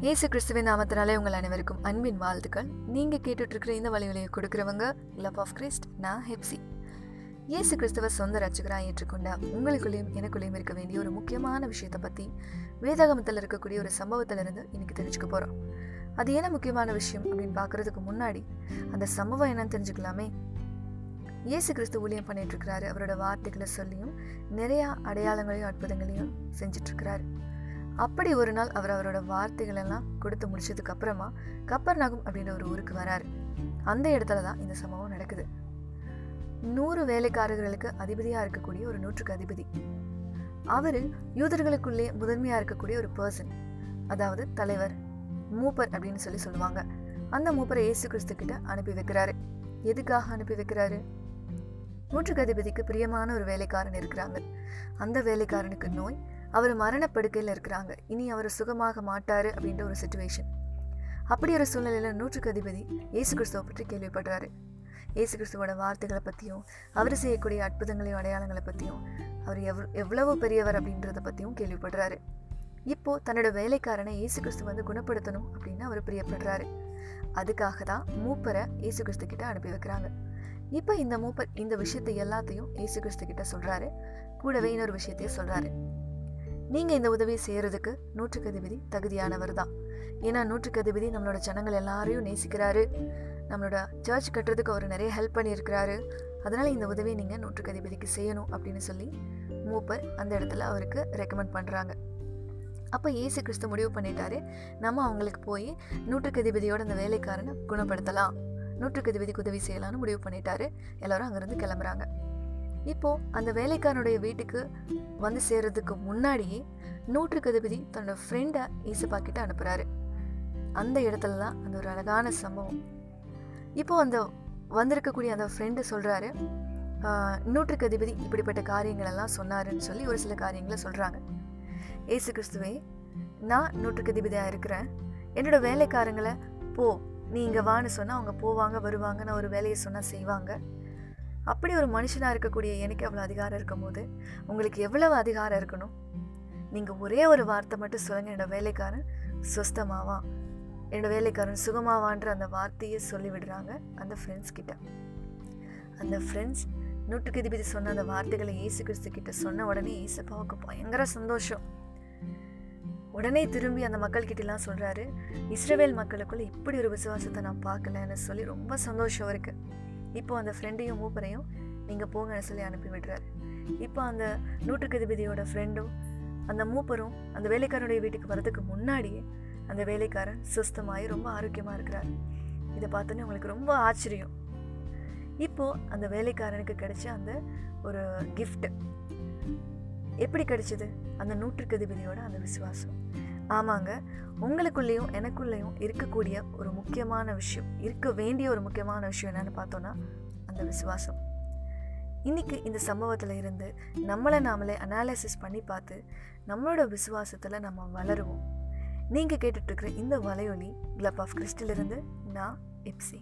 இயேசு கிறிஸ்துவின் நாமத்தினாலே உங்கள் அனைவருக்கும் அன்பின் வாழ்த்துக்கள். நீங்கள் கேட்டுட்ருக்கிற இந்த வழிவழியை கொடுக்குறவங்க லவ் ஆஃப் கிறிஸ்ட் நான் ஹெப்சி. இயேசு கிறிஸ்துவ சொந்த ரட்சகராக ஏற்றுக்கொண்ட உங்களுக்குள்ளேயும் எனக்குள்ளேயும் இருக்க வேண்டிய ஒரு முக்கியமான விஷயத்தை பற்றி வேதாகமத்தில் இருக்கக்கூடிய ஒரு சம்பவத்திலிருந்து இன்னைக்கு தெரிஞ்சுக்க போகிறோம் அது என்ன முக்கியமான விஷயம் அப்படின்னு பார்க்குறதுக்கு முன்னாடி அந்த சம்பவம் என்னன்னு தெரிஞ்சுக்கலாமே? இயேசு கிறிஸ்து ஊழியம் பண்ணிட்டு இருக்கிறாரு அவரோட வார்த்தைகளை சொல்லியும் நிறையா அடையாளங்களையும் அற்புதங்களையும் செஞ்சுட்டு இருக்கிறாரு அப்படி ஒரு நாள் அவர் அவரோட வார்த்தைகள் எல்லாம் கொடுத்து முடிச்சதுக்கு அப்புறமா கப்பர் நகம் அப்படின்ற ஒரு ஊருக்கு வராரு. அந்த இடத்துல தான் இந்த சம்பவம் நடக்குது. நூறு வேலைக்காரர்களுக்கு அதிபதியாக இருக்கக்கூடிய ஒரு நூற்றுக்கு அதிபதி. அவர் யூதர்களுக்குள்ளே முதன்மையாக இருக்கக்கூடிய ஒரு பர்சன் அதாவது தலைவர் மூப்பர் அப்படின்னு சொல்லி சொல்லுவாங்க. அந்த மூப்பரை இயேசு கிறிஸ்து கிட்ட அனுப்பி வைக்கிறாரு. எதுக்காக அனுப்பி வைக்கிறாரு? நூற்றுக்கு அதிபதிக்கு பிரியமான ஒரு வேலைக்காரன் இருக்கிறாங்க. அந்த வேலைக்காரனுக்கு நோய் அவர் மரணப்படுக்கையில் இருக்கிறாங்க. இனி அவர் சுகமாக மாட்டாரு அப்படின்ற ஒரு சுச்சுவேஷன் அப்படி ஒரு சூழ்நிலையில் நூற்றுக்கு அதிபதி இயேசு கிறிஸ்துவை பற்றி கேள்விப்படுறாரு. இயேசு கிறிஸ்துவோட வார்த்தைகளை பற்றியும் அவர் செய்யக்கூடிய அற்புதங்களையும் அடையாளங்களை பற்றியும் அவர் எவ் எவ்வளவு பெரியவர் அப்படின்றத பற்றியும் கேள்விப்படுறாரு. இப்போ தன்னோட வேலைக்காரனை இயேசு கிறிஸ்து வந்து குணப்படுத்தணும் அப்படின்னு அவர் பிரியப்படுறாரு. அதுக்காக தான் மூப்பரை இயேசு கிறிஸ்து கிட்ட அனுப்பி வைக்கிறாங்க. இப்போ இந்த மூப்பர் இந்த விஷயத்தை எல்லாத்தையும் இயேசு கிறிஸ்து கிட்ட சொல்றாரு. கூடவே இன்னொரு விஷயத்தையும் சொல்றாரு. நீங்கள் இந்த உதவியை செய்கிறதுக்கு நூற்றுக்கு அதிபதி தகுதியானவர் தான் ஏன்னா நூற்றுக்கு அதிபதி நம்மளோட ஜனங்கள் எல்லாரையும் நேசிக்கிறாரு. நம்மளோட சர்ச் கட்டுறதுக்கு அவர் நிறைய ஹெல்ப் பண்ணியிருக்கிறாரு. அதனால் இந்த உதவியை நீங்கள் நூற்றுக்கு அதிபதிக்கு செய்யணும் அப்படின்னு சொல்லி மூப்பர் அந்த இடத்துல அவருக்கு ரெக்கமெண்ட் பண்ணுறாங்க அப்போ இயேசு கிறிஸ்து முடிவு பண்ணிட்டாரு. நம்ம அவங்களுக்கு போய் நூற்றுக்கு அதிபதியோட அந்த வேலைக்காரனை குணப்படுத்தலாம். நூற்றுக்கு அதிபதிக்கு உதவி செய்யலாம்னு முடிவு பண்ணிட்டாரு. எல்லாரும் அங்கேருந்து கிளம்புறாங்க. இப்போ அந்த வேலைக்காரனுடைய வீட்டுக்கு வந்து சேர்றதுக்கு முன்னாடியே நூற்றுக்கு அதிபதி தன்னோட ஃப்ரெண்டை ஈசப்பா கிட்ட அனுப்புறாரு. அந்த இடத்துல தான் அந்த ஒரு அழகான சம்பவம். இப்போ அந்த வந்திருக்கக்கூடிய அந்த ஃப்ரெண்டு சொல்றாரு நூற்றுக்கு அதிபதி இப்படிப்பட்ட காரியங்கள் எல்லாம் சொன்னாருன்னு சொல்லி ஒரு சில காரியங்களை சொல்றாங்க. ஏசு கிறிஸ்துவே நான் நூற்றுக்கு அதிபதியாக இருக்கிறேன். என்னோட வேலைக்காரங்களை போ நீ இங்கே வான்னு சொன்னால் அவங்க போவாங்க வருவாங்க நான் ஒரு வேலையை சொன்னால் செய்வாங்க. அப்படி ஒரு மனுஷனாக இருக்கக்கூடிய எனக்கு அவ்வளோ அதிகாரம் இருக்கும்போது உங்களுக்கு எவ்வளவு அதிகாரம் இருக்கணும்? நீங்கள் ஒரே ஒரு வார்த்தை மட்டும் சொல்லுங்கள் என்னோட வேலைக்காரன் சுஸ்தமாவா? என்னோட வேலைக்காரன் சுகமாவான்ற அந்த வார்த்தையை சொல்லிவிடுறாங்க அந்த ஃப்ரெண்ட்ஸ் கிட்ட. அந்த ஃப்ரெண்ட்ஸ் நூற்றுக்கு இதுபதி சொன்ன அந்த வார்த்தைகளை இயேசு கிறிஸ்து கிட்ட சொன்ன உடனே இயேசப்பாவுக்கு பயங்கர சந்தோஷம். உடனே திரும்பி அந்த மக்கள்கிட்டலாம் சொல்கிறாரு இஸ்ரேவேல் மக்களுக்குள்ளே இப்படி ஒரு விசுவாசத்தை நான் பார்க்கலன்னு சொல்லி ரொம்ப சந்தோஷம் இருக்குது இப்போ அந்த ஃப்ரெண்டையும் மூப்பரையும் நீங்கள் போங்கன்னு சொல்லி அனுப்பி விடுறாரு. இப்போ அந்த நூற்றுக்கு அதிபதியோட ஃப்ரெண்டும் அந்த மூப்பரும் அந்த வேலைக்காரனுடைய வீட்டுக்கு வரதுக்கு முன்னாடியே அந்த வேலைக்காரன் சுஸ்தமாகி ரொம்ப ஆரோக்கியமாக இருக்கிறார். இதை பார்த்தோன்னே உங்களுக்கு ரொம்ப ஆச்சரியம். இப்போது அந்த வேலைக்காரனுக்கு கிடைச்ச அந்த ஒரு கிஃப்ட் எப்படி கிடைச்சது? அந்த நூற்றுக்கு அதிபதியோட அந்த விசுவாசம். ஆமாங்க. உங்களுக்குள்ளேயும் எனக்குள்ளேயும் இருக்கக்கூடிய ஒரு முக்கியமான விஷயம் இருக்க வேண்டிய ஒரு முக்கியமான விஷயம் என்னென்னு பார்த்தோன்னா அந்த விசுவாசம். இன்றைக்கி இந்த சம்பவத்தில் இருந்து நம்மளை நாமளே அனாலிசிஸ் பண்ணி பார்த்து நம்மளோட விசுவாசத்தில் நம்ம வளருவோம். நீங்கள் கேட்டுட்ருக்கிற இந்த வலையொலி கிளப் ஆஃப் கிறிஸ்டிலிருந்து நான் எப்சி